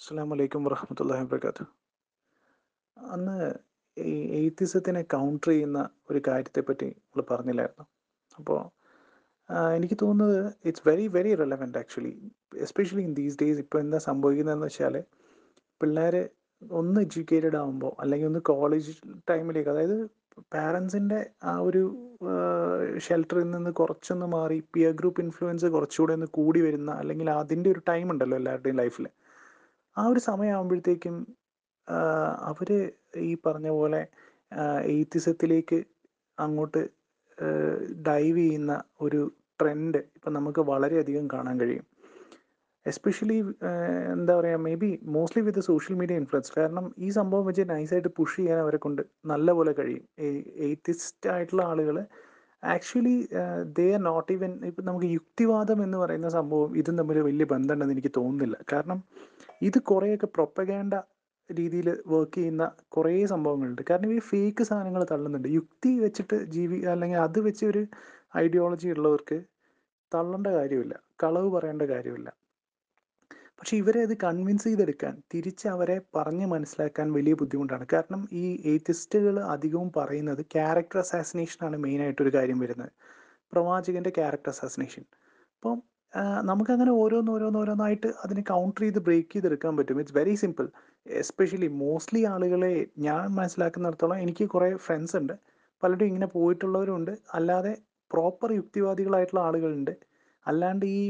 അസ്സാം വലൈക്കും വറഹമത്തല്ലാഹി വബർക്കാത്തു അന്ന് ഈ എയ്ത്തിസത്തിനെ കൗണ്ടർ ചെയ്യുന്ന ഒരു കാര്യത്തെപ്പറ്റി നമ്മൾ പറഞ്ഞില്ലായിരുന്നു. അപ്പോൾ എനിക്ക് തോന്നുന്നത് it's very very relevant actually especially in these days ഇപ്പോൾ എന്താ സംഭവിക്കുന്നതെന്ന് വെച്ചാൽ പിള്ളേർ ഒന്ന് എഡ്യൂക്കേറ്റഡ് ആകുമ്പോൾ അല്ലെങ്കിൽ ഒന്ന് കോളേജ് ടൈമിലേക്ക് അതായത് പാരൻസിന്റെ ആ ഒരു ഷെൽട്ടറിൽ നിന്ന് കുറച്ചൊന്ന് മാറി പിയർ ഗ്രൂപ്പ് ഇൻഫ്ലുവൻസ് കുറച്ചുകൂടെ ഒന്ന് കൂടി വരുന്ന അല്ലെങ്കിൽ അതിന്റെ ഒരു ടൈം ഉണ്ടല്ലോ എല്ലാവരുടെയും ലൈഫിൽ ആ ഒരു സമയമാകുമ്പോഴത്തേക്കും അവർ ഈ പറഞ്ഞ പോലെ എയ്ത്തിസത്തിലേക്ക് അങ്ങോട്ട് ഡൈവ് ചെയ്യുന്ന ഒരു ട്രെൻഡ് ഇപ്പം നമുക്ക് വളരെയധികം കാണാൻ കഴിയും. എസ്പെഷ്യലി എന്താ പറയുക maybe mostly with social media influence കാരണം ഈ സംഭവം വെച്ച് നൈസായിട്ട് പുഷ് ചെയ്യാൻ അവരെ കൊണ്ട് നല്ലപോലെ കഴിയും. എയ്ത്തിസ്റ്റ് ആയിട്ടുള്ള ആളുകൾ actually they are not even ഇപ്പം നമുക്ക് യുക്തിവാദം എന്ന് പറയുന്ന സംഭവം ഇതും തമ്മിൽ വലിയ ബന്ധമുണ്ടെന്ന് എനിക്ക് തോന്നുന്നില്ല. കാരണം ഇത് കുറേയൊക്കെ പ്രൊപ്പഗാൻഡ രീതിയിൽ വർക്ക് ചെയ്യുന്ന കുറേ സംഭവങ്ങളുണ്ട്. കാരണം ഈ ഫേക്ക് സാധനങ്ങൾ തള്ളുന്നുണ്ട്. യുക്തി വെച്ചിട്ട് ജീവി അല്ലെങ്കിൽ അത് വെച്ച് ഒരു ഐഡിയോളജി ഉള്ളവർക്ക് തള്ളേണ്ട കാര്യമില്ല. കളവ് പറയേണ്ട കാര്യമില്ല. പക്ഷെ ഇവരെ അത് കൺവിൻസ് ചെയ്തെടുക്കാൻ തിരിച്ച് അവരെ പറഞ്ഞ് മനസ്സിലാക്കാൻ വലിയ ബുദ്ധിമുട്ടാണ്. കാരണം ഈ ഏത്തിസ്റ്റുകൾ അധികവും പറയുന്നത് ക്യാരക്ടർ അസാസിനേഷനാണ് മെയിനായിട്ടൊരു കാര്യം വരുന്നത്. പ്രവാചകന്റെ ക്യാരക്ടർ അസാസിനേഷൻ അപ്പം നമുക്കങ്ങനെ ഓരോന്നോരോന്നോരോന്നായിട്ട് അതിനെ കൗണ്ടർ ചെയ്ത് ബ്രേക്ക് ചെയ്തെടുക്കാൻ പറ്റും. It's very simple especially mostly ആളുകളെ ഞാൻ മനസ്സിലാക്കുന്നിടത്തോളം എനിക്ക് കുറേ ഫ്രണ്ട്സ് ഉണ്ട്. പലരും ഇങ്ങനെ പോയിട്ടുള്ളവരുണ്ട്. അല്ലാതെ പ്രോപ്പർ യുക്തിവാദികളായിട്ടുള്ള ആളുകളുണ്ട്. അല്ലാണ്ട് ഈ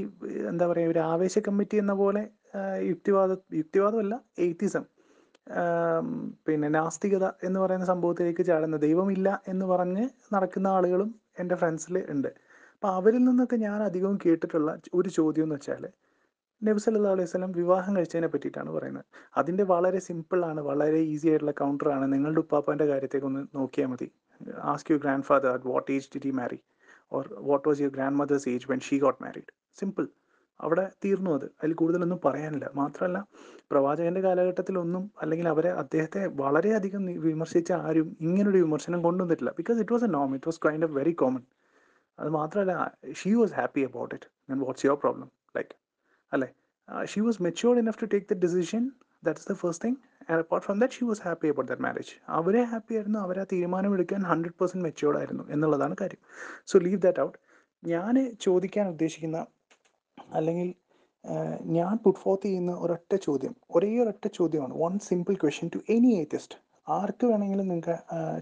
എന്താ പറയുക ഒരു ആവേശ കമ്മിറ്റി എന്ന പോലെ യുക്തിവാദ യുക്തിവാദമല്ല എയ്ത്തിസം പിന്നെ നാസ്തികത എന്ന് പറയുന്ന സംഭവത്തിലേക്ക് ചാടുന്ന ദൈവമില്ല എന്ന് പറഞ്ഞ് നടക്കുന്ന ആളുകളും എന്റെ ഫ്രണ്ട്സിൽ ഉണ്ട്. അപ്പോൾ അവരിൽ നിന്നൊക്കെ ഞാൻ അധികവും കേട്ടിട്ടുള്ള ഒരു ചോദ്യം എന്ന് വെച്ചാൽ നബി സല്ലാ അലൈഹി സ്വലം വിവാഹം കഴിച്ചതിനെ പറ്റിയിട്ടാണ് പറയുന്നത്. അതിന്റെ വളരെ സിമ്പിളാണ് വളരെ ഈസി ആയിട്ടുള്ള കൗണ്ടറാണ് നിങ്ങളുടെ ഉപ്പാപ്പാന്റെ കാര്യത്തേക്ക് ഒന്ന് നോക്കിയാൽ മതി. Ask you grandfather what age did he marry or what was your grandmother's age when she got married simple അവിടെ തീർന്നു അത്. അതിൽ കൂടുതലൊന്നും പറയാനില്ല. മാത്രമല്ല പ്രവാചകന്റെ കാലഘട്ടത്തിൽ ഒന്നും അല്ലെങ്കിൽ അവരെ അദ്ദേഹത്തെ വളരെയധികം വിമർശിച്ച ആരും ഇങ്ങനൊരു വിമർശനം കൊണ്ടുവന്നിട്ടില്ല because it was a Noam it was kind of very common അത് മാത്രമല്ല she was happy about it ഞാൻ വാട്ട്സ് യുവർ പ്രോബ്ലം ലൈക്ക് അല്ലേ? She was matured enough to take the decision that's the first thing and apart from that she was happy about that marriage അവരെ happy ആയിരുന്നു. അവരെ ആ തീരുമാനം എടുക്കാൻ hundred percent matured ആയിരുന്നു എന്നുള്ളതാണ് കാര്യം. സോ ലീവ് ദാറ്റ് ഔട്ട് ഞാൻ ചോദിക്കാൻ ഉദ്ദേശിക്കുന്ന അല്ലെങ്കിൽ ഞാൻ പുട്ട് ഫോർത്ത് ചെയ്യുന്ന ഒരൊറ്റ ചോദ്യം ഒരേ ഒരൊറ്റ ചോദ്യമാണ്. One simple question to any atheist ആർക്ക് വേണമെങ്കിലും നിങ്ങൾക്ക്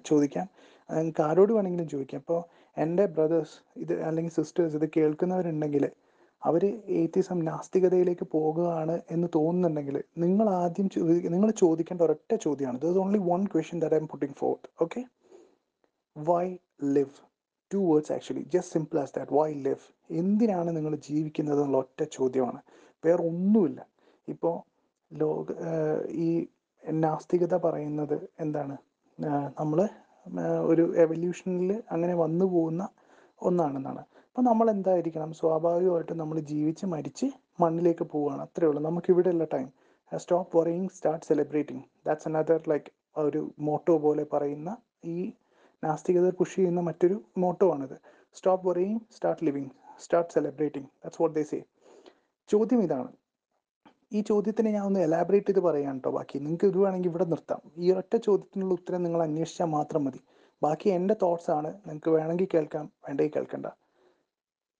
ചോദിക്കാം. നിങ്ങൾക്ക് ആരോട് വേണമെങ്കിലും ചോദിക്കാം. അപ്പോൾ എന്റെ ബ്രദേഴ്സ് ഇത് അല്ലെങ്കിൽ സിസ്റ്റേഴ്സ് ഇത് കേൾക്കുന്നവരുണ്ടെങ്കിൽ അവർ ഏത്തിസം നാസ്തികതയിലേക്ക് പോകുകയാണ് എന്ന് തോന്നുന്നുണ്ടെങ്കിൽ നിങ്ങൾ ആദ്യം നിങ്ങൾ ചോദിക്കേണ്ട ഒരൊറ്റ ചോദ്യമാണ്. There only one question that I'm putting forth okay why live two words actually just simple as that why live എന്തിനാണ് നിങ്ങൾ ജീവിക്കുന്നത് എന്നുള്ള ഒറ്റ ചോദ്യമാണ്. വേറെ ഒന്നുമില്ല. ഇപ്പോൾ ലോക ഈ നാസ്തികത പറയുന്നത് എന്താണ്? നമ്മൾ ഒരു എവല്യൂഷനിൽ അങ്ങനെ വന്നു പോകുന്ന ഒന്നാണെന്നാണ്. അപ്പോൾ നമ്മൾ എന്തായിരിക്കണം സ്വാഭാവികമായിട്ടും നമ്മൾ ജീവിച്ച് മരിച്ച് മണ്ണിലേക്ക് പോവുകയാണ്. അത്രേ ഉള്ളൂ. നമുക്ക് ഇവിടെ ഉള്ള time stop worrying start celebrating that's another like ഒരു മോട്ടോ പോലെ പറയുന്ന ഈ നാസ്തികത പുഷ് ചെയ്യുന്ന മറ്റൊരു മോട്ടോ ആണിത്. Stop worrying start living start celebrating that's what they say ചോദ്യം ഇതാണ്. ഈ ചോദ്യത്തിന് ഞാൻ ഒന്ന് എലാബറേറ്റ് ചെയ്ത് പറയാം കേട്ടോ ബാക്കി. നിങ്ങൾക്ക് ഇത് വേണമെങ്കിൽ ഇവിടെ നിർത്താം. ഈ ഒറ്റ ചോദ്യത്തിനുള്ള ഉത്തരം നിങ്ങൾ അന്വേഷിച്ചാൽ മാത്രം മതി. ബാക്കി എന്റെ തോട്ട്സ് ആണ്. നിങ്ങൾക്ക് വേണമെങ്കിൽ കേൾക്കാം വേണ്ടെങ്കിൽ കേൾക്കണ്ട.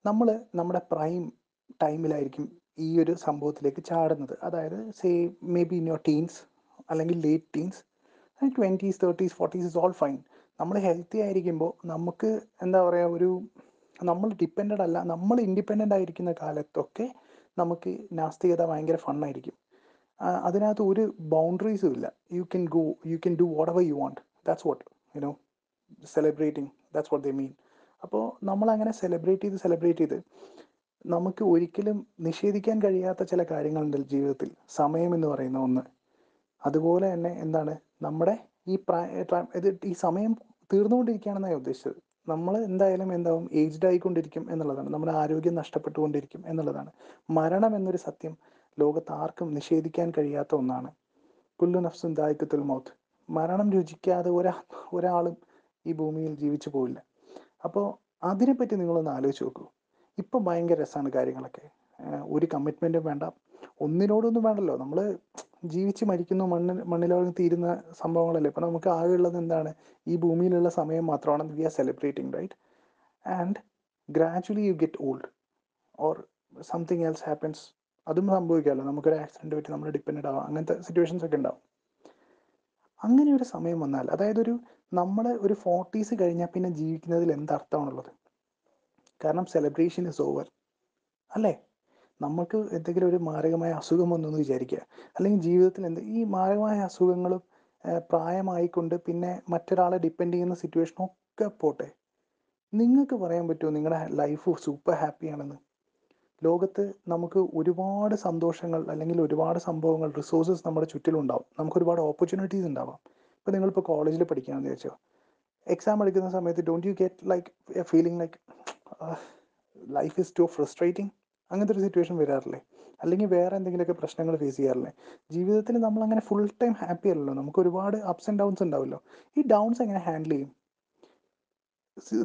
നമ്മൾ നമ്മുടെ പ്രൈം ടൈമിലായിരിക്കും ഈ ഒരു സംഭവത്തിലേക്ക് ചാടുന്നത്. അതായത് say maybe in your teens അല്ലെങ്കിൽ late teens twenties thirties forties is all fine നമ്മൾ ഹെൽത്തി ആയിരിക്കുമ്പോൾ നമുക്ക് എന്താ പറയുക ഒരു നമ്മൾ ഡിപ്പെൻഡഡ് അല്ല നമ്മൾ ഇൻഡിപെൻഡന്റ് ആയിരിക്കുന്ന കാലത്തൊക്കെ നമുക്ക് നാസ്തികത ഭയങ്കര ഫണ്ണായിരിക്കും അതിനകത്ത് ഒരു ബൗണ്ടറീസും ഇല്ല. You can go you can do whatever you want that's what you know celebrating that's what they mean അപ്പോൾ നമ്മളങ്ങനെ സെലിബ്രേറ്റ് ചെയ്ത് സെലിബ്രേറ്റ് ചെയ്ത് നമുക്ക് ഒരിക്കലും നിഷേധിക്കാൻ കഴിയാത്ത ചില കാര്യങ്ങളുണ്ട് ജീവിതത്തിൽ. സമയം എന്ന് പറയുന്ന ഒന്ന്. അതുപോലെ തന്നെ എന്താണ് നമ്മുടെ ഈ ഇത് ഈ സമയം തീർന്നുകൊണ്ടിരിക്കുകയാണെന്നാണ് ഉദ്ദേശിച്ചത്. നമ്മൾ എന്തായാലും എന്താവും ഏജ്ഡ് ആയിക്കൊണ്ടിരിക്കും എന്നുള്ളതാണ്. നമ്മുടെ ആരോഗ്യം നഷ്ടപ്പെട്ടുകൊണ്ടിരിക്കും എന്നുള്ളതാണ്. മരണം എന്നൊരു സത്യം ലോകത്ത് ആർക്കും നിഷേധിക്കാൻ കഴിയാത്ത ഒന്നാണ്. കുല്ലു നഫ്സും ദായിക്കത്തുൽ മൗത്ത്. മരണം രുചിക്കാതെ ഒരാ ഒരാളും ഈ ഭൂമിയിൽ ജീവിച്ചു പോയില്ല അപ്പോൾ അതിനെപ്പറ്റി നിങ്ങളൊന്ന് ആലോചിച്ച് നോക്കൂ. ഇപ്പം ഭയങ്കര രസമാണ് കാര്യങ്ങളൊക്കെ. ഒരു കമ്മിറ്റ്മെന്റും വേണ്ട. ഒന്നിനോടൊന്നും വേണ്ടല്ലോ. നമ്മൾ ജീവിച്ച് മരിക്കുന്നു മണ്ണിൽ മണ്ണിലോളം തീരുന്ന സംഭവങ്ങളല്ലേ. ഇപ്പം നമുക്ക് ആകെയുള്ളത് എന്താണ്? ഈ ഭൂമിയിലുള്ള സമയം മാത്രമാണ് we are celebrating right and gradually you get old or something else happens അതും സംഭവിക്കാമല്ലോ. നമുക്കൊരു ആക്സിഡന്റ് പറ്റി നമ്മൾ ഡിപ്പെൻഡ് ആവാം. അങ്ങനത്തെ സിറ്റുവേഷൻസ് ഒക്കെ ഉണ്ടാവും. അങ്ങനെ ഒരു സമയം വന്നാൽ അതായത് ഒരു നമ്മൾ ഒരു ഫോർട്ടീസ് കഴിഞ്ഞാൽ പിന്നെ ജീവിക്കുന്നതിൽ എന്തർത്ഥമാണുള്ളത് കാരണം സെലിബ്രേഷൻ ഇസ് ഓവർ അല്ലേ? നമുക്ക് എന്തെങ്കിലും ഒരു മാരകമായ അസുഖം വന്നു എന്ന് വിചാരിക്കുക. അല്ലെങ്കിൽ ജീവിതത്തിൽ എന്ത് ഈ മാരകമായ അസുഖങ്ങളും പ്രായമായിക്കൊണ്ട് പിന്നെ മറ്റൊരാളെ ഡിപ്പെൻഡ് ചെയ്യുന്ന സിറ്റുവേഷനും ഒക്കെ പോട്ടെ. നിങ്ങൾക്ക് പറയാൻ പറ്റുമോ നിങ്ങളുടെ ലൈഫ് സൂപ്പർ ഹാപ്പിയാണെന്ന് ലോകത്ത് നമുക്ക് ഒരുപാട് സന്തോഷങ്ങൾ അല്ലെങ്കിൽ ഒരുപാട് സംഭവങ്ങൾ റിസോഴ്സസ് നമ്മുടെ ചുറ്റിലുണ്ടാവും നമുക്ക് ഒരുപാട് ഓപ്പർച്യൂണിറ്റീസ് ഉണ്ടാവാം. ഇപ്പോൾ നിങ്ങളിപ്പോൾ കോളേജിൽ പഠിക്കുകയാണെന്ന് വെച്ചോ എക്സാം എടുക്കുന്ന സമയത്ത് don't you get like a feeling like life is too frustrating അങ്ങനത്തെ ഒരു സിറ്റുവേഷൻ വരാറില്ലേ? അല്ലെങ്കിൽ വേറെ എന്തെങ്കിലുമൊക്കെ പ്രശ്നങ്ങൾ ഫേസ് ചെയ്യാറില്ലേ? ജീവിതത്തിൽ നമ്മൾ അങ്ങനെ ഫുൾ ടൈം ഹാപ്പി അല്ലല്ലോ. നമുക്ക് ഒരുപാട് അപ്സ് ആൻഡ് ഡൗൺസ് ഉണ്ടാവുമല്ലോ. ഈ ഡൗൺസ് എങ്ങനെ ഹാൻഡിൽ ചെയ്യും?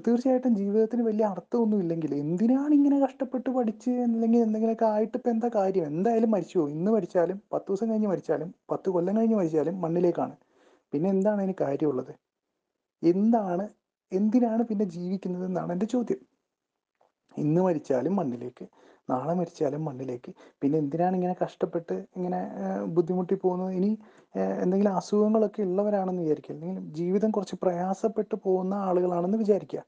തീർച്ചയായിട്ടും ജീവിതത്തിന് വലിയ അർത്ഥമൊന്നും ഇല്ലെങ്കിൽ എന്തിനാണ് ഇങ്ങനെ കഷ്ടപ്പെട്ട് പഠിച്ച് അല്ലെങ്കിൽ എന്തെങ്കിലുമൊക്കെ ആയിട്ട് ഇപ്പം എന്താ കാര്യം? എന്തായാലും മരിച്ചു പോകും ഇന്ന് മരിച്ചാലും പത്ത് ദിവസം കഴിഞ്ഞ് മരിച്ചാലും പത്ത് കൊല്ലം കഴിഞ്ഞ് മരിച്ചാലും മണ്ണിലേക്കാണ്. പിന്നെ എന്താണ് അതിന് കാര്യമുള്ളത്? എന്താണ് എന്തിനാണ് പിന്നെ ജീവിക്കുന്നത് എന്നാണ് എന്റെ ചോദ്യം. ഇന്ന് മരിച്ചാലും മണ്ണിലേക്ക്. നാളെ മരിച്ചാലും മണ്ണിലേക്ക്. പിന്നെ എന്തിനാണ് ഇങ്ങനെ കഷ്ടപ്പെട്ട് ഇങ്ങനെ ബുദ്ധിമുട്ടി പോകുന്നത്? ഇനി എന്തെങ്കിലും അസുഖങ്ങളൊക്കെ ഉള്ളവരാണെന്ന് വിചാരിക്കുക. അല്ലെങ്കിൽ ജീവിതം കുറച്ച് പ്രയാസപ്പെട്ട് പോകുന്ന ആളുകളാണെന്ന് വിചാരിക്കുക.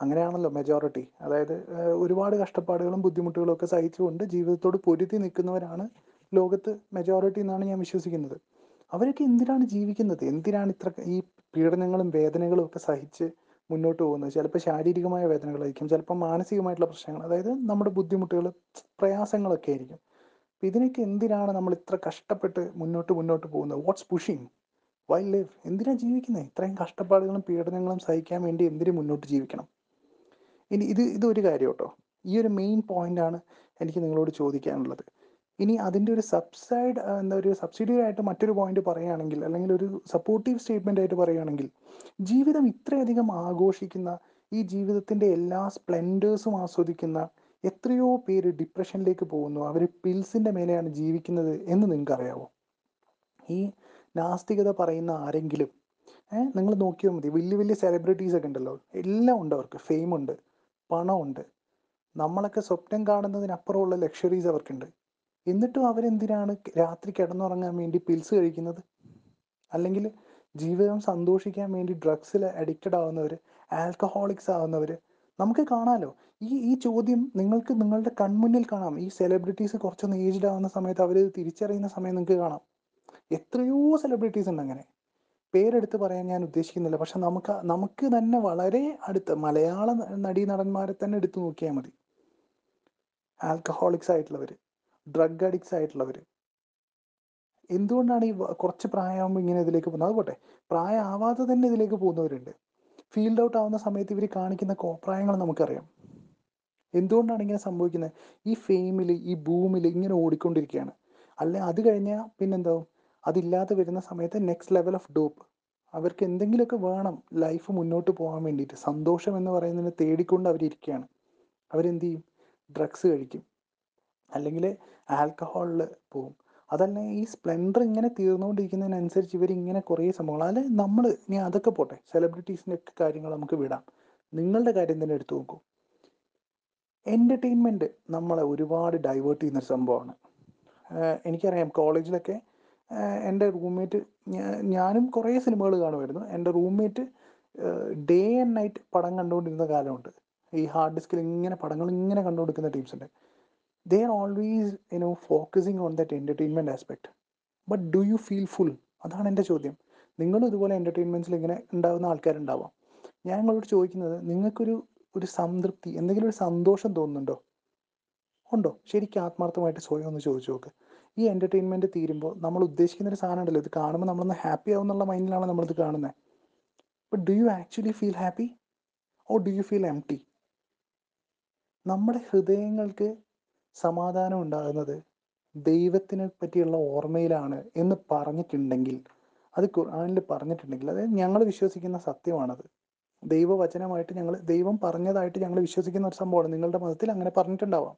അങ്ങനെയാണല്ലോ മെജോറിറ്റി അതായത് ഒരുപാട് കഷ്ടപ്പാടുകളും ബുദ്ധിമുട്ടുകളും ഒക്കെ സഹിച്ചുകൊണ്ട് ജീവിതത്തോട് പൊരുതി നിൽക്കുന്നവരാണ് ലോകത്ത് മെജോറിറ്റി എന്നാണ് ഞാൻ വിശ്വസിക്കുന്നത്. അവരൊക്കെ എന്തിനാണ് ജീവിക്കുന്നത്? എന്തിനാണ് ഇത്ര ഈ പീഡനങ്ങളും വേദനകളും ഒക്കെ സഹിച്ച് മുന്നോട്ട് പോകുന്നത്. ചിലപ്പോൾ ശാരീരികമായ വേദനകളായിരിക്കും ചിലപ്പോൾ മാനസികമായിട്ടുള്ള പ്രശ്നങ്ങൾ അതായത് നമ്മുടെ ബുദ്ധിമുട്ടുകൾ പ്രയാസങ്ങളൊക്കെ ആയിരിക്കും. ഇതിനൊക്കെ എന്തിനാണ് നമ്മൾ ഇത്ര കഷ്ടപ്പെട്ട് മുന്നോട്ട് മുന്നോട്ട് പോകുന്നത്? വാട്ട്സ് പുഷിങ് വൈ ലൈഫ് എന്തിനാണ് ജീവിക്കുന്നത്? ഇത്രയും കഷ്ടപ്പാടുകളും പീഡനങ്ങളും സഹിക്കാൻ വേണ്ടി എന്തിനു മുന്നോട്ട് ജീവിക്കണം? ഇനി ഇത് ഇതൊരു കാര്യം കേട്ടോ. ഈ ഒരു മെയിൻ പോയിന്റ് ആണ് എനിക്ക് നിങ്ങളോട് ചോദിക്കാനുള്ളത്. ഇനി അതിന്റെ ഒരു സബ്സൈഡ് എന്താ ഒരു സബ്സിഡിയറി ആയിട്ട് മറ്റൊരു പോയിന്റ് പറയുകയാണെങ്കിൽ അല്ലെങ്കിൽ ഒരു സപ്പോർട്ടീവ് സ്റ്റേറ്റ്മെന്റ് ആയിട്ട് പറയുകയാണെങ്കിൽ ജീവിതം ഇത്രയധികം ആഘോഷിക്കുന്ന ഈ ജീവിതത്തിന്റെ എല്ലാ സ്പ്ലെൻഡേഴ്സും ആസ്വദിക്കുന്ന എത്രയോ പേര് ഡിപ്രഷനിലേക്ക് പോകുന്നു. അവർ പിൽസിന്റെ മേലെയാണ് ജീവിക്കുന്നത് എന്ന് നിങ്ങൾക്ക് അറിയാവോ ഈ നാസ്തികത പറയുന്ന ആരെങ്കിലും ഏഹ് നിങ്ങൾ നോക്കിയാൽ മതി. വലിയ വലിയ സെലിബ്രിറ്റീസ് ഒക്കെ ഉണ്ടല്ലോ. എല്ലാം ഉണ്ട് അവർക്ക്. ഫെയിമുണ്ട് പണമുണ്ട്. നമ്മളൊക്കെ സ്വപ്നം കാണുന്നതിനപ്പുറമുള്ള ലക്ഷറീസ് അവർക്കുണ്ട്. എന്നിട്ടും അവരെന്തിനാണ് രാത്രി കിടന്നുറങ്ങാൻ വേണ്ടി പിൽസ് കഴിക്കുന്നത്? അല്ലെങ്കിൽ ജീവിതം സന്തോഷിക്കാൻ വേണ്ടി ഡ്രഗ്സിൽ അഡിക്റ്റഡ് ആവുന്നവർ ആൽക്കഹോളിക്സ് ആവുന്നവർ നമുക്ക് കാണാമല്ലോ ഈ ഈ ചോദ്യം നിങ്ങൾക്ക് നിങ്ങളുടെ കൺമുന്നിൽ കാണാം. ഈ സെലിബ്രിറ്റീസ് കുറച്ചൊന്ന് ഏജ്ഡ് ആവുന്ന സമയത്ത് അവർ തിരിച്ചറിയുന്ന സമയം നിങ്ങൾക്ക് കാണാം. എത്രയോ സെലിബ്രിറ്റീസ് ഉണ്ട് അങ്ങനെ. പേരെടുത്ത് പറയാൻ ഞാൻ ഉദ്ദേശിക്കുന്നില്ല. പക്ഷെ നമുക്ക് നമുക്ക് തന്നെ വളരെ അടുത്ത് മലയാള നടീ നടന്മാരെ തന്നെ എടുത്തു നോക്കിയാൽ മതി. ആൽക്കഹോളിക്സ് ആയിട്ടുള്ളവർ ഡ്രഗ് അഡിക്ട്സ് ആയിട്ടുള്ളവർ എന്തുകൊണ്ടാണ് ഈ കുറച്ച് പ്രായമാകുമ്പോൾ ഇങ്ങനെ ഇതിലേക്ക് പോകുന്നത്? അതുപോട്ടെ. പ്രായമാവാതെ തന്നെ ഇതിലേക്ക് പോകുന്നവരുണ്ട്. ഫീൽഡ് ഔട്ട് ആവുന്ന സമയത്ത് ഇവർ കാണിക്കുന്ന കോപ്രായങ്ങൾ നമുക്കറിയാം. എന്തുകൊണ്ടാണ് ഇങ്ങനെ സംഭവിക്കുന്നത്? ഈ ഫെയിമിൽ ഈ ഭൂമിൽ ഇങ്ങനെ ഓടിക്കൊണ്ടിരിക്കുകയാണ് അല്ലെ അത് കഴിഞ്ഞാൽ പിന്നെന്താവും അതില്ലാതെ വരുന്ന സമയത്ത് നെക്സ്റ്റ് ലെവൽ ഓഫ് ഡോപ്പ് അവർക്ക് എന്തെങ്കിലുമൊക്കെ വേണം ലൈഫ് മുന്നോട്ട് പോകാൻ വേണ്ടിയിട്ട്. സന്തോഷം എന്ന് പറയുന്നതിനെ തേടിക്കൊണ്ട് അവരിയ്ക്കുകയാണ് അവരെന്ത് ചെയ്യും? ഡ്രഗ്സ് കഴിക്കും. അല്ലെങ്കിൽ ആൽക്കഹോളിൽ പോകും അതല്ല ഈ സ്പ്ലെൻഡർ ഇങ്ങനെ തീർന്നുകൊണ്ടിരിക്കുന്നതിനനുസരിച്ച് ഇവർ ഇങ്ങനെ കുറേ സംഭവങ്ങൾ. അല്ലെ നമ്മൾ ഇനി അതൊക്കെ പോട്ടെ സെലിബ്രിറ്റീസിന്റെ ഒക്കെ കാര്യങ്ങൾ നമുക്ക് വിടാം. നിങ്ങളുടെ കാര്യം തന്നെ എടുത്തു നോക്കൂ. എന്റർടൈൻമെന്റ് നമ്മളെ ഒരുപാട് ഡൈവേർട്ട് ചെയ്യുന്നൊരു സംഭവമാണ്. എനിക്കറിയാം കോളേജിലൊക്കെ എന്റെ റൂംമേറ്റ് ഞാനും കുറേ സിനിമകൾ കാണുമായിരുന്നു. എന്റെ റൂംമേറ്റ് ഡേ ആൻഡ് നൈറ്റ് പടം കണ്ടുകൊണ്ടിരുന്ന കാലമുണ്ട്. ഈ ഹാർഡ് ഡിസ്കിൽ ഇങ്ങനെ പടങ്ങൾ ഇങ്ങനെ കണ്ടുകൊടുക്കുന്ന ടീംസ് ഉണ്ട്. They always you know focusing on that entertainment aspect. But do you feel full അതാണ് എന്റെ ചോദ്യം. നിങ്ങളും ഇതുപോലെ എന്റർടൈൻമെന്റ്സിൽ ഇങ്ങനെ ഉണ്ടാകുന്ന ആൾക്കാരുണ്ടാവാം. ഞാൻ നിങ്ങളോട് ചോദിക്കുന്നത് നിങ്ങൾക്കൊരു ഒരു സംതൃപ്തി എന്തെങ്കിലും ഒരു സന്തോഷം തോന്നുന്നുണ്ടോ? ഉണ്ടോ? ശരിക്കും ആത്മാർത്ഥമായിട്ട് സ്വയം ഒന്ന് ചോദിച്ചു നോക്ക്. ഈ എന്റർടൈൻമെന്റ് തീരുമ്പോൾ നമ്മൾ ഉദ്ദേശിക്കുന്ന ഒരു സാധനം ഉണ്ടല്ലോ ഇത് കാണുമ്പോൾ നമ്മളൊന്ന് ഹാപ്പി ആവും എന്നുള്ള മൈൻഡിലാണ് നമ്മളിത് കാണുന്നത് but do you actually feel happy or do you feel um നമ്മുടെ ഹൃദയങ്ങൾക്ക് സമാധാനം ഉണ്ടാകുന്നത് ദൈവത്തിനെ പറ്റിയുള്ള ഓർമ്മയിലാണ് എന്ന് പറഞ്ഞിട്ടുണ്ടെങ്കിൽ അത് ഖുർആനിൽ പറഞ്ഞിട്ടുണ്ടെങ്കിൽ അതായത് ഞങ്ങൾ വിശ്വസിക്കുന്ന സത്യമാണത്. ദൈവവചനമായിട്ട് ഞങ്ങൾ ദൈവം പറഞ്ഞതായിട്ട് ഞങ്ങൾ വിശ്വസിക്കുന്ന ഒരു സംഭവമാണ്. നിങ്ങളുടെ മതത്തിൽ അങ്ങനെ പറഞ്ഞിട്ടുണ്ടാവാം.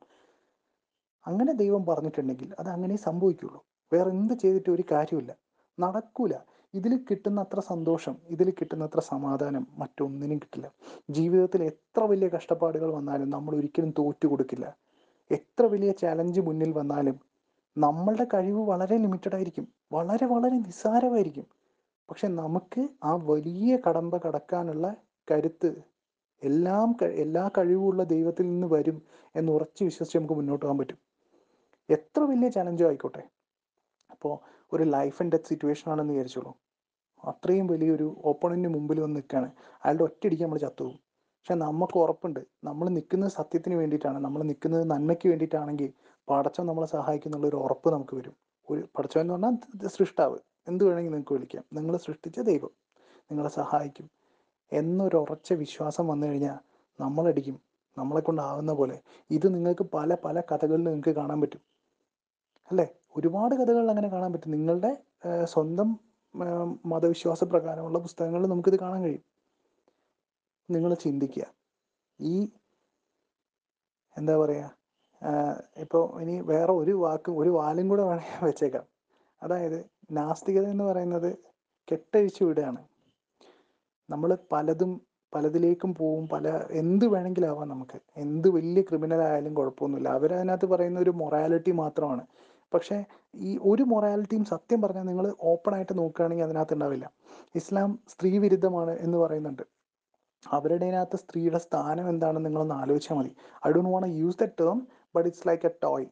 അങ്ങനെ ദൈവം പറഞ്ഞിട്ടുണ്ടെങ്കിൽ അത് അങ്ങനെ സംഭവിക്കുള്ളൂ. വേറെ എന്ത് ചെയ്തിട്ട് ഒരു കാര്യമില്ല. നടക്കൂല. ഇതിൽ കിട്ടുന്ന അത്ര സന്തോഷം ഇതിൽ കിട്ടുന്ന അത്ര സമാധാനം മറ്റൊന്നിനും കിട്ടില്ല. ജീവിതത്തിൽ എത്ര വലിയ കഷ്ടപ്പാടുകൾ വന്നാലും നമ്മൾ ഒരിക്കലും തോറ്റു കൊടുക്കില്ല എത്ര വലിയ ചലഞ്ച് മുന്നിൽ വന്നാലും നമ്മളുടെ കഴിവ് വളരെ ലിമിറ്റഡ് ആയിരിക്കും. വളരെ വളരെ നിസ്സാരമായിരിക്കും. പക്ഷെ നമുക്ക് ആ വലിയ കടമ്പ കടക്കാനുള്ള കരുത്ത് എല്ലാം എല്ലാ കഴിവുമുള്ള ദൈവത്തിൽ നിന്ന് വരും എന്ന് ഉറച്ചു വിശ്വസിച്ച് നമുക്ക് മുന്നോട്ട് പോകാൻ പറ്റും. എത്ര വലിയ ചലഞ്ചോ ആയിക്കോട്ടെ. അപ്പോൾ ഒരു ലൈഫ് ആൻഡ് ഡെത്ത് സിറ്റുവേഷൻ ആണെന്ന് വിചാരിച്ചോളൂ. അത്രയും വലിയൊരു ഓപ്പണന്റിന് മുമ്പിൽ വന്ന് നിൽക്കുകയാണ്. അയാളുടെ ഒറ്റയടിക്ക് നമ്മൾ ചത്തുപോകും. പക്ഷെ നമുക്ക് ഉറപ്പുണ്ട്. നമ്മൾ നിൽക്കുന്നത് സത്യത്തിന് വേണ്ടിയിട്ടാണ്. നമ്മൾ നിൽക്കുന്നത് നന്മയ്ക്ക് വേണ്ടിയിട്ടാണെങ്കിൽ പടച്ചവൻ നമ്മളെ സഹായിക്കുന്നുള്ള ഒരു ഉറപ്പ് നമുക്ക് വരും. ഒരു പടച്ചവൻ എന്ന് പറഞ്ഞാൽ സൃഷ്ടാവ്. എന്ത് വേണമെങ്കിൽ നിങ്ങൾക്ക് വിളിക്കാം. നിങ്ങൾ സൃഷ്ടിച്ച ദൈവം നിങ്ങളെ സഹായിക്കും എന്നൊരു ഉറച്ച വിശ്വാസം വന്നു കഴിഞ്ഞാൽ നമ്മളടിക്കും. നമ്മളെ കൊണ്ടാവുന്ന പോലെ ഇത് നിങ്ങൾക്ക് പല പല കഥകളിൽ നിങ്ങൾക്ക് കാണാൻ പറ്റും. അല്ലേ? ഒരുപാട് കഥകളിൽ അങ്ങനെ കാണാൻ പറ്റും. നിങ്ങളുടെ സ്വന്തം മതവിശ്വാസ പ്രകാരമുള്ള പുസ്തകങ്ങളിൽ നമുക്കിത് കാണാൻ കഴിയും. നിങ്ങൾ ചിന്തിക്കുക. ഈ എന്താ പറയുക ഇപ്പോൾ ഇനി വേറെ ഒരു വാക്കും ഒരു വാലും കൂടെ വേണമെങ്കിൽ വെച്ചേക്കാം. അതായത് നാസ്തികത എന്ന് പറയുന്നത് കെട്ടഴിച്ചു വിടുകയാണ്. നമ്മൾ പലതും പലതിലേക്കും പോവും പല എന്ത് വേണമെങ്കിലും ആവാം നമുക്ക്. എന്ത് വലിയ ക്രിമിനൽ ആയാലും കുഴപ്പമൊന്നുമില്ല. അവരതിനകത്ത് പറയുന്ന ഒരു മൊറാലിറ്റി മാത്രമാണ്. പക്ഷേ ഈ ഒരു മൊറാലിറ്റിയും സത്യം പറഞ്ഞാൽ നിങ്ങൾ ഓപ്പൺ ആയിട്ട് നോക്കുകയാണെങ്കിൽ അതിനകത്ത് ഉണ്ടാവില്ല. ഇസ്ലാം സ്ത്രീ വിരുദ്ധമാണ് എന്ന് പറയുന്നുണ്ട്. അവരുടെ അതിനകത്ത് സ്ത്രീയുടെ സ്ഥാനം എന്താണെന്ന് നിങ്ങളൊന്ന് ആലോചിച്ചാൽ മതി. I don't want use the term but it's like a toy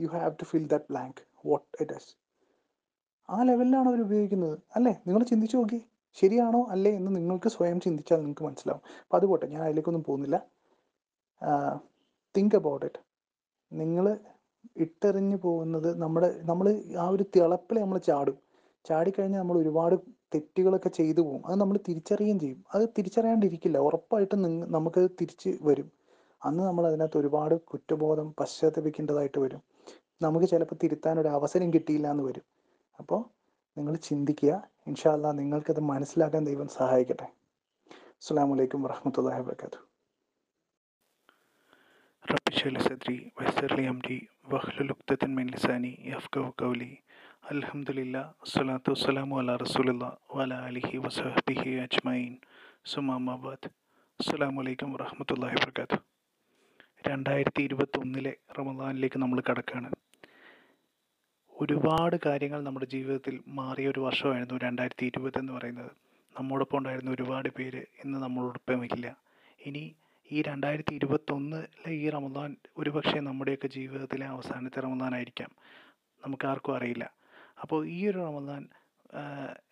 you have to fill that blank what it is ആ ലെവലിലാണ് അവർ ഉപയോഗിക്കുന്നത്. അല്ലേ? നിങ്ങൾ ചിന്തിച്ചു നോക്കി. ശരിയാണോ? അല്ലേ? എന്ന് നിങ്ങൾക്ക് സ്വയം ചിന്തിച്ചാൽ നിങ്ങൾക്ക് മനസ്സിലാവും. അപ്പോൾ അത് ഞാൻ അതിലേക്കൊന്നും പോകുന്നില്ല. തിങ്ക് അബൌട്ട് ഇറ്റ് നിങ്ങൾ ഇട്ടെറിഞ്ഞു പോകുന്നത് നമ്മുടെ നമ്മൾ ആ ഒരു തിളപ്പിൽ നമ്മൾ ചാടും. ചാടിക്കഴിഞ്ഞാൽ നമ്മൾ ഒരുപാട് തെറ്റുകളൊക്കെ ചെയ്തു പോകും അത് നമ്മൾ തിരിച്ചറിയുകയും ചെയ്യും അത് തിരിച്ചറിയാണ്ടിരിക്കില്ല ഉറപ്പായിട്ടും നിങ്ങ നമുക്ക് തിരിച്ച് വരും അന്ന് നമ്മൾ അതിനകത്ത് ഒരുപാട് കുറ്റബോധം പശ്ചാത്തപിക്കേണ്ടതായിട്ട് വരും നമുക്ക് ചിലപ്പോൾ തിരുത്താൻ ഒരു അവസരം കിട്ടിയില്ല എന്ന് വരും അപ്പോൾ നിങ്ങൾ ചിന്തിക്കുക ഇൻഷാല്ല നിങ്ങൾക്കത് മനസ്സിലാക്കാൻ ദൈവം സഹായിക്കട്ടെ അസ്സാം വലൈക്കും വറഹമത്തല്ലാ വാബർക്കാത്തു رب اشرح لي صدري ويسر لي أمري واحلل عقدة من لساني يفقهوا قولي അലഹമുല്ല സ്വലാത്തു വസ്സലാമു അല റസൂലുള്ള വല അലിഹി വസഹബിഹി അജ്മൈൻ സുമാമാബാദ് അസ്സാം വലൈക്കും വറഹമത്തല്ലാഹി വർക്കാത്തു രണ്ടായിരത്തി ഇരുപത്തൊന്നിലെ റമദാനിലേക്ക് നമ്മൾ കടക്കുകയാണ് ഒരുപാട് കാര്യങ്ങൾ നമ്മുടെ ജീവിതത്തിൽ മാറിയ ഒരു വർഷമായിരുന്നു രണ്ടായിരത്തി ഇരുപത് എന്ന് പറയുന്നത്. നമ്മോടൊപ്പം ഉണ്ടായിരുന്ന ഒരുപാട് പേര് ഇന്ന് നമ്മളോടൊപ്പമില്ല ഇനി ഈ രണ്ടായിരത്തി ഇരുപത്തൊന്നിലെ ഈ റമദാൻ ഒരുപക്ഷെ നമ്മുടെയൊക്കെ ജീവിതത്തിലെ അവസാനത്തെ റമദാനായിരിക്കാം. നമുക്കാർക്കും അറിയില്ല. അപ്പോൾ ഈ ഒരു റമദാൻ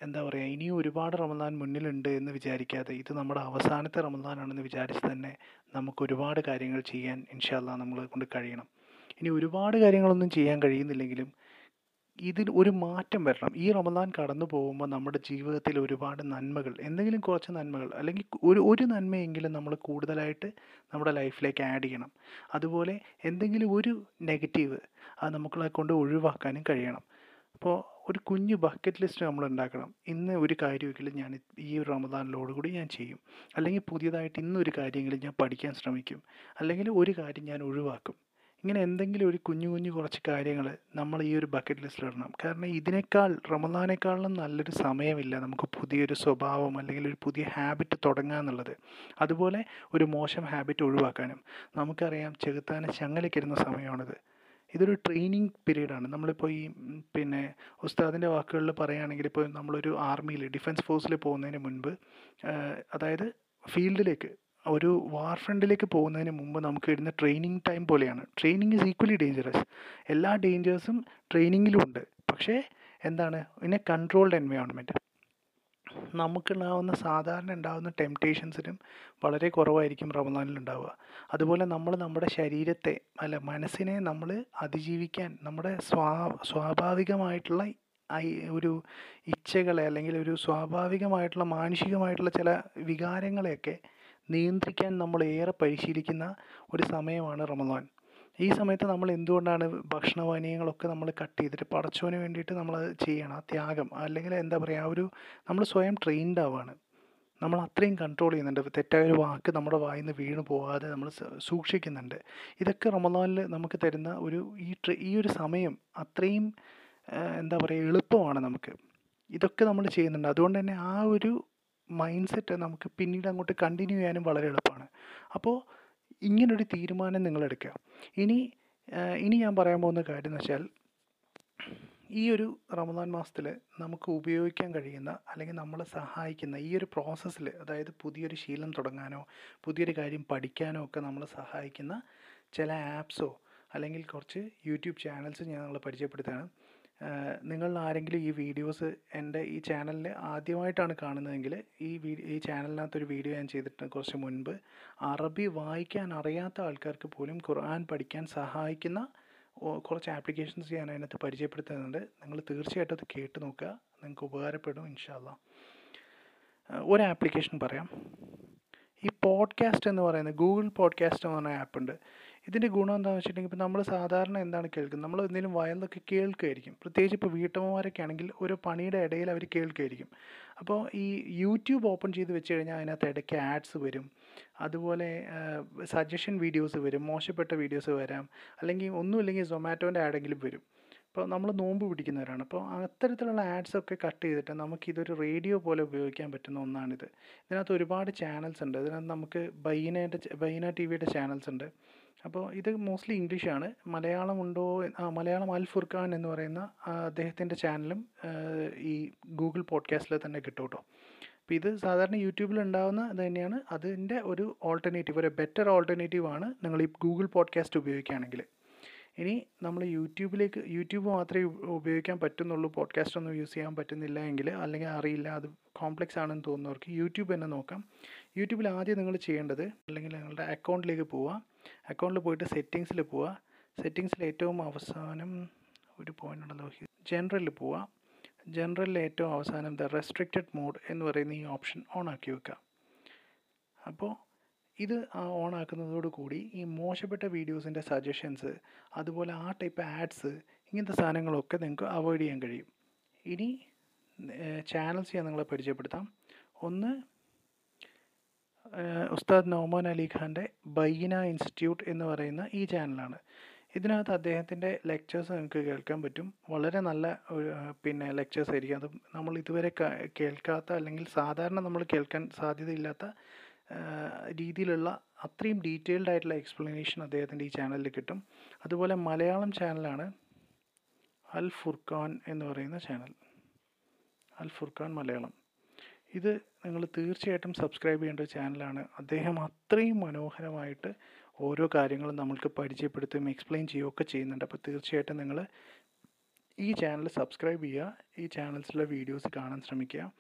എന്താ പറയുക ഇനിയും ഒരുപാട് റമദാൻ മുന്നിലുണ്ട് എന്ന് വിചാരിക്കാതെ ഇത് നമ്മുടെ അവസാനത്തെ റമദാനാണെന്ന് വിചാരിച്ച് തന്നെ നമുക്ക് ഒരുപാട് കാര്യങ്ങൾ ചെയ്യാൻ ഇൻഷാല്ല നമ്മളെ കൊണ്ട് കഴിയണം. ഇനി ഒരുപാട് കാര്യങ്ങളൊന്നും ചെയ്യാൻ കഴിയുന്നില്ലെങ്കിലും ഇതിൽ ഒരു മാറ്റം വരണം. ഈ റമദാൻ കടന്നു പോകുമ്പോൾ നമ്മുടെ ജീവിതത്തിൽ ഒരുപാട് നന്മകൾ എന്തെങ്കിലും കുറച്ച് നന്മകൾ അല്ലെങ്കിൽ ഒരു ഒരു നന്മയെങ്കിലും നമ്മൾ കൂടുതലായിട്ട് നമ്മുടെ ലൈഫിലേക്ക് ആഡ് ചെയ്യണം. അതുപോലെ എന്തെങ്കിലും ഒരു നെഗറ്റീവ് അത് നമ്മളെ കൊണ്ട് ഒഴിവാക്കാനും കഴിയണം. അപ്പോൾ ഒരു കുഞ്ഞു ബക്കറ്റ് ലിസ്റ്റ് നമ്മൾ ഉണ്ടാക്കണം. ഇന്ന് ഒരു കാര്യമെങ്കിലും ഞാൻ ഈ ഒരു റമദാനിലോടുകൂടി ഞാൻ ചെയ്യും. അല്ലെങ്കിൽ പുതിയതായിട്ട് ഇന്നൊരു കാര്യമെങ്കിലും ഞാൻ പഠിക്കാൻ ശ്രമിക്കും. അല്ലെങ്കിൽ ഒരു കാര്യം ഞാൻ ഒഴിവാക്കും. ഇങ്ങനെ എന്തെങ്കിലും ഒരു കുഞ്ഞു കുഞ്ഞു കുറച്ച് കാര്യങ്ങൾ നമ്മൾ ഈ ഒരു ബക്കറ്റ് ലിസ്റ്റിൽ ഇടണം. കാരണം ഇതിനേക്കാൾ റമദാനേക്കാളും നല്ലൊരു സമയമില്ല നമുക്ക് പുതിയൊരു സ്വഭാവം അല്ലെങ്കിൽ ഒരു പുതിയ ഹാബിറ്റ് തുടങ്ങുക എന്നുള്ളത്. അതുപോലെ ഒരു മോശം ഹാബിറ്റ് ഒഴിവാക്കാനും. നമുക്കറിയാം ചെകുത്താനെ ചങ്ങലയ്ക്കിരുന്ന സമയമാണിത്. ഇതൊരു ട്രെയിനിങ് പീരീഡാണ് നമ്മളിപ്പോൾ ഈ പിന്നെ ഉസ്താദിന്റെ വാക്കുകളിൽ പറയുകയാണെങ്കിൽ ഇപ്പോൾ നമ്മളൊരു ആർമിയിൽ ഡിഫൻസ് ഫോഴ്സിൽ പോകുന്നതിന് മുൻപ് അതായത് ഫീൽഡിലേക്ക് ഒരു വാർ ഫ്രണ്ടിലേക്ക് പോകുന്നതിന് മുമ്പ് നമുക്ക് ഇടുന്ന ട്രെയിനിങ് ടൈം പോലെയാണ്. ട്രെയിനിങ് ഈസ് ഈക്വലി ഡേഞ്ചറസ് എല്ലാ ഡേഞ്ചേഴ്സും ട്രെയിനിങ്ങിലും ഉണ്ട്. പക്ഷേ എന്താണ്? ഇൻ കൺട്രോൾഡ് എൻവയോൺമെന്റ് നമുക്കുണ്ടാവുന്ന സാധാരണ ഉണ്ടാകുന്ന ടെംപ്റ്റേഷൻസിനും വളരെ കുറവായിരിക്കും റമദാനിൽ ഉണ്ടാവുക അതുപോലെ നമ്മൾ നമ്മുടെ ശരീരത്തെ അല്ല മനസ്സിനെ നമ്മൾ അതിജീവിക്കാൻ നമ്മുടെ സ്വാ സ്വാഭാവികമായിട്ടുള്ള ഒരു ഇച്ഛകളെ അല്ലെങ്കിൽ ഒരു സ്വാഭാവികമായിട്ടുള്ള മാനുഷികമായിട്ടുള്ള ചില വികാരങ്ങളെയൊക്കെ നിയന്ത്രിക്കാൻ നമ്മൾ ഏറെ പരിശീലിക്കുന്ന ഒരു സമയമാണ് റമദാൻ. ഈ സമയത്ത് നമ്മൾ എന്തുകൊണ്ടാണ് ഭക്ഷണപാനീയങ്ങളൊക്കെ നമ്മൾ കട്ട് ചെയ്തിട്ട് പടച്ചവന് വേണ്ടിയിട്ട് നമ്മൾ ചെയ്യണം? ആ ത്യാഗം അല്ലെങ്കിൽ എന്താ പറയുക ഒരു നമ്മൾ സ്വയം ട്രെയിൻഡ് ആവാണ്. നമ്മൾ അത്രയും കൺട്രോൾ ചെയ്യുന്നുണ്ട്. തെറ്റായ ഒരു വാക്ക് നമ്മുടെ വായിൽ നിന്ന് വീണ് പോകാതെ നമ്മൾ സൂക്ഷിക്കുന്നുണ്ട്. ഇതൊക്കെ റമദാനിൽ നമുക്ക് തരുന്ന ഒരു ഈ ഈ ഒരു സമയം അത്രയും എന്താ പറയുക എളുപ്പമാണ് നമുക്ക്. ഇതൊക്കെ നമ്മൾ ചെയ്യുന്നുണ്ട്. അതുകൊണ്ട് തന്നെ ആ ഒരു മൈൻഡ് സെറ്റ് നമുക്ക് പിന്നീട് അങ്ങോട്ട് കണ്ടിന്യൂ ചെയ്യാനും വളരെ എളുപ്പമാണ്. അപ്പോൾ ഇങ്ങനൊരു തീരുമാനം നിങ്ങൾ എടുക്കുക ഇനി ഇനി ഞാൻ പറയാൻ പോകുന്ന കാര്യം എന്ന് വെച്ചാൽ ഈ ഒരു റമദാൻ മാസത്തിൽ നമുക്ക് ഉപയോഗിക്കാൻ കഴിയുന്ന അല്ലെങ്കിൽ നമ്മളെ സഹായിക്കുന്ന ഈ ഒരു പ്രോസസ്സിൽ അതായത് പുതിയൊരു ശീലം തുടങ്ങാനോ പുതിയൊരു കാര്യം പഠിക്കാനോ ഒക്കെ നമ്മളെ സഹായിക്കുന്ന ചില ആപ്സോ അല്ലെങ്കിൽ കുറച്ച് യൂട്യൂബ് ചാനൽസ് ഞാൻ നിങ്ങളെ പരിചയപ്പെടുത്തുകയാണ്. നിങ്ങളിൽ ആരെങ്കിലും ഈ വീഡിയോസ് എന്റെ ഈ ചാനലിൽ ആദ്യമായിട്ടാണ് കാണുന്നതെങ്കിൽ ഈ ഈ ചാനലിനകത്തൊരു വീഡിയോ ഞാൻ ചെയ്തിട്ട് കുറച്ച് മുൻപ്. അറബി വായിക്കാൻ അറിയാത്ത ആൾക്കാർക്ക് പോലും ഖുർആൻ പഠിക്കാൻ സഹായിക്കുന്ന കുറച്ച് ആപ്ലിക്കേഷൻസ് ഞാൻ അതിനകത്ത് പരിചയപ്പെടുത്തുന്നുണ്ട്. നിങ്ങൾ തീർച്ചയായിട്ടും അത് കേട്ട് നോക്കുക. നിങ്ങൾക്ക് ഉപകാരപ്പെടും ഇൻഷാല്ല. ഒരു ആപ്ലിക്കേഷൻ പറയാം. ഈ പോഡ്കാസ്റ്റ് എന്ന് പറയുന്നത് ഗൂഗിൾ പോഡ്കാസ്റ്റ് എന്ന് പറഞ്ഞ ആപ്പ് ഉണ്ട്. ഇതിന്റെ ഗുണം എന്താണെന്ന് വെച്ചിട്ടുണ്ടെങ്കിൽ ഇപ്പോൾ നമ്മൾ സാധാരണ എന്താണ് കേൾക്കുന്നത്? നമ്മൾ എന്തെങ്കിലും വയലിലൊക്കെ കേൾക്കുമായിരിക്കും പ്രത്യേകിച്ച് ഇപ്പോൾ വീട്ടമ്മമാരൊക്കെ ആണെങ്കിൽ ഒരു പണിയുടെ ഇടയിൽ അവർ കേൾക്കുമായിരിക്കും അപ്പോൾ ഈ യൂട്യൂബ് ഓപ്പൺ ചെയ്ത് വെച്ച് കഴിഞ്ഞാൽ അതിനകത്ത് ഇടയ്ക്ക് ആഡ്സ് വരും. അതുപോലെ സജഷൻ വീഡിയോസ് വരും. മോശപ്പെട്ട വീഡിയോസ് വരാം. അല്ലെങ്കിൽ ഒന്നുമില്ലെങ്കിൽ സൊമാറ്റോന്റെ ആഡെങ്കിലും വരും. ഇപ്പോൾ നമ്മൾ നോമ്പ് പിടിക്കുന്നവരാണ്. അപ്പോൾ അത്തരത്തിലുള്ള ആഡ്സൊക്കെ കട്ട് ചെയ്തിട്ട് നമുക്കിതൊരു റേഡിയോ പോലെ ഉപയോഗിക്കാൻ പറ്റുന്ന ഒന്നാണിത്. ഇതിനകത്ത് ഒരുപാട് ചാനൽസ് ഉണ്ട്. ഇതിനകത്ത് നമുക്ക് ബൈനയുടെ ബൈന ടി വിയുടെ ചാനൽസ് ഉണ്ട്. അപ്പോൾ ഇത് മോസ്റ്റ്ലി ഇംഗ്ലീഷാണ് മലയാളം ഉണ്ടോ ആ മലയാളം അൽ ഫുർഖാൻ എന്ന് പറയുന്ന അദ്ദേഹത്തിന്റെ ചാനലും ഈ ഗൂഗിൾ പോഡ്കാസ്റ്റിൽ തന്നെ കിട്ടും കേട്ടോ അപ്പോൾ ഇത് സാധാരണ യൂട്യൂബിൽ ഉണ്ടാകുന്ന തന്നെയാണ്. അതിന്റെ ഒരു ഓൾട്ടർനേറ്റീവ് ഒരു ബെറ്റർ ഓൾട്ടർനേറ്റീവ് ആണ് നിങ്ങൾ ഈ ഗൂഗിൾ പോഡ്കാസ്റ്റ് ഉപയോഗിക്കുകയാണെങ്കിൽ. ഇനി നമ്മൾ യൂട്യൂബിലേക്ക് യൂട്യൂബ് മാത്രമേ ഉപയോഗിക്കാൻ പറ്റുന്നുള്ളൂ. പോഡ്കാസ്റ്റ് ഒന്നും യൂസ് ചെയ്യാൻ പറ്റുന്നില്ല എങ്കിൽ അല്ലെങ്കിൽ അറിയില്ല. അത് കോംപ്ലക്സ് ആണെന്ന് തോന്നുന്നവർക്ക് യൂട്യൂബ് തന്നെ നോക്കാം. യൂട്യൂബിൽ ആദ്യം നിങ്ങൾ ചെയ്യേണ്ടത് അല്ലെങ്കിൽ നിങ്ങളുടെ അക്കൗണ്ടിലേക്ക് പോവുക അക്കൗണ്ടിൽ പോയിട്ട് സെറ്റിങ്സിൽ പോവുക സെറ്റിങ്സിൽ ഏറ്റവും അവസാനം ഒരു പോയിന്റ് ഉണ്ടല്ലോ. ജനറലിൽ പോവുക ജനറലിൽ ഏറ്റവും അവസാനം ദ റെസ്ട്രിക്റ്റഡ് മോഡ് എന്ന് പറയുന്ന ഈ ഓപ്ഷൻ ഓൺ ആക്കി വെക്കുക അപ്പോൾ ഇത് ഓൺ ആക്കുന്നതോടുകൂടി ഈ മോശപ്പെട്ട വീഡിയോസിന്റെ സജഷൻസ് അതുപോലെ ആ ടൈപ്പ് ആഡ്സ് ഇങ്ങനത്തെ സാധനങ്ങളൊക്കെ നിങ്ങൾക്ക് അവോയ്ഡ് ചെയ്യാൻ കഴിയും. ഇനി ചാനൽസ് ഞാൻ നിങ്ങളെ പരിചയപ്പെടുത്താം. ഒന്ന് ഉസ്താദ് നൗമാൻ അലി ഖാന്റെ ബൈന ഇൻസ്റ്റിറ്റ്യൂട്ട് എന്ന് പറയുന്ന ഈ ചാനലാണ്. ഇതിനകത്ത് അദ്ദേഹത്തിന്റെ ലെക്ചേഴ്സ് നിങ്ങൾക്ക് കേൾക്കാൻ പറ്റും. വളരെ നല്ല പിന്നെ ലെക്ചേഴ്സ് ആയിരിക്കും. അത് നമ്മൾ ഇതുവരെ കേൾക്കാത്ത അല്ലെങ്കിൽ സാധാരണ നമ്മൾ കേൾക്കാൻ സാധ്യതയില്ലാത്ത രീതിയിലുള്ള അത്രയും ഡീറ്റെയിൽഡ് ആയിട്ടുള്ള എക്സ്പ്ലനേഷൻ അദ്ദേഹത്തിന്റെ ഈ ചാനലിൽ കിട്ടും. അതുപോലെ മലയാളം ചാനലാണ് അൽ ഫുർഖാൻ എന്ന് പറയുന്ന ചാനൽ. അൽ ഫുർഖാൻ മലയാളം. ഇത് നിങ്ങൾ തീർച്ചയായിട്ടും സബ്സ്ക്രൈബ് ചെയ്യേണ്ട ചാനലാണ്. അദ്ദേഹം അത്രയും മനോഹരമായിട്ട് ഓരോ കാര്യങ്ങളും നമ്മൾക്ക് പരിചയപ്പെടുത്തുകയും എക്സ്പ്ലെയിൻ ചെയ്യുകയൊക്കെ ചെയ്യുന്നുണ്ട്. അപ്പോൾ തീർച്ചയായിട്ടും നിങ്ങൾ ഈ ചാനൽ സബ്സ്ക്രൈബ് ചെയ്യുക. ഈ ചാനൽസിലെ വീഡിയോസ് കാണാൻ ശ്രമിക്കുക.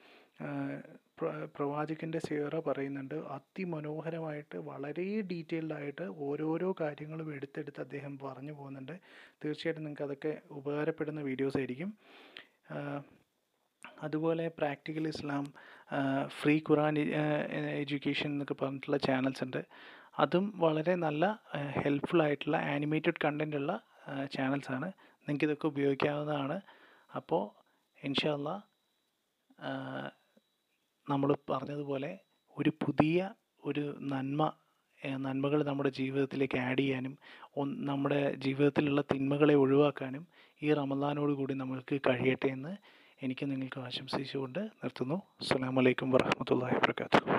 പ്രവാചകന്റെ സേറ പറയുന്നുണ്ട് അതിമനോഹരമായിട്ട് വളരെ ഡീറ്റെയിൽഡ് ആയിട്ട് ഓരോരോ കാര്യങ്ങളും എടുത്തെടുത്ത് അദ്ദേഹം പറഞ്ഞു പോകുന്നുണ്ട്. തീർച്ചയായിട്ടും നിങ്ങൾക്ക് അതൊക്കെ ഉപകാരപ്പെടുന്ന വീഡിയോസ് ആയിരിക്കും. അതുപോലെ practical Islam free Quran education എന്നൊക്കെ പറഞ്ഞിട്ടുള്ള ചാനൽസ് ഉണ്ട്. അതും വളരെ നല്ല ഹെൽപ്ഫുൾ ആയിട്ടുള്ള ആനിമേറ്റഡ് കണ്ടന്റ് ഉള്ള ചാനൽസാണ് നിങ്ങൾക്ക് ഇതൊക്കെ ഉപയോഗിക്കാവുന്നതാണ്. അപ്പോൾ ഇൻഷല്ല നമ്മൾ പറഞ്ഞതുപോലെ ഒരു പുതിയ ഒരു നന്മ നന്മകൾ നമ്മുടെ ജീവിതത്തിലേക്ക് ആഡ് ചെയ്യാനും നമ്മുടെ ജീവിതത്തിലുള്ള തിന്മകളെ ഒഴിവാക്കാനും ഈ റമദാനോട് കൂടി നമ്മൾക്ക് കഴിയട്ടെ എന്ന് എനിക്ക് നിങ്ങൾക്ക് ആശംസിച്ചുകൊണ്ട് നിർത്തുന്നു. അസ്സാം വലൈക്കും വാഹമത്തല്ലാ വാബർക്കാത്തു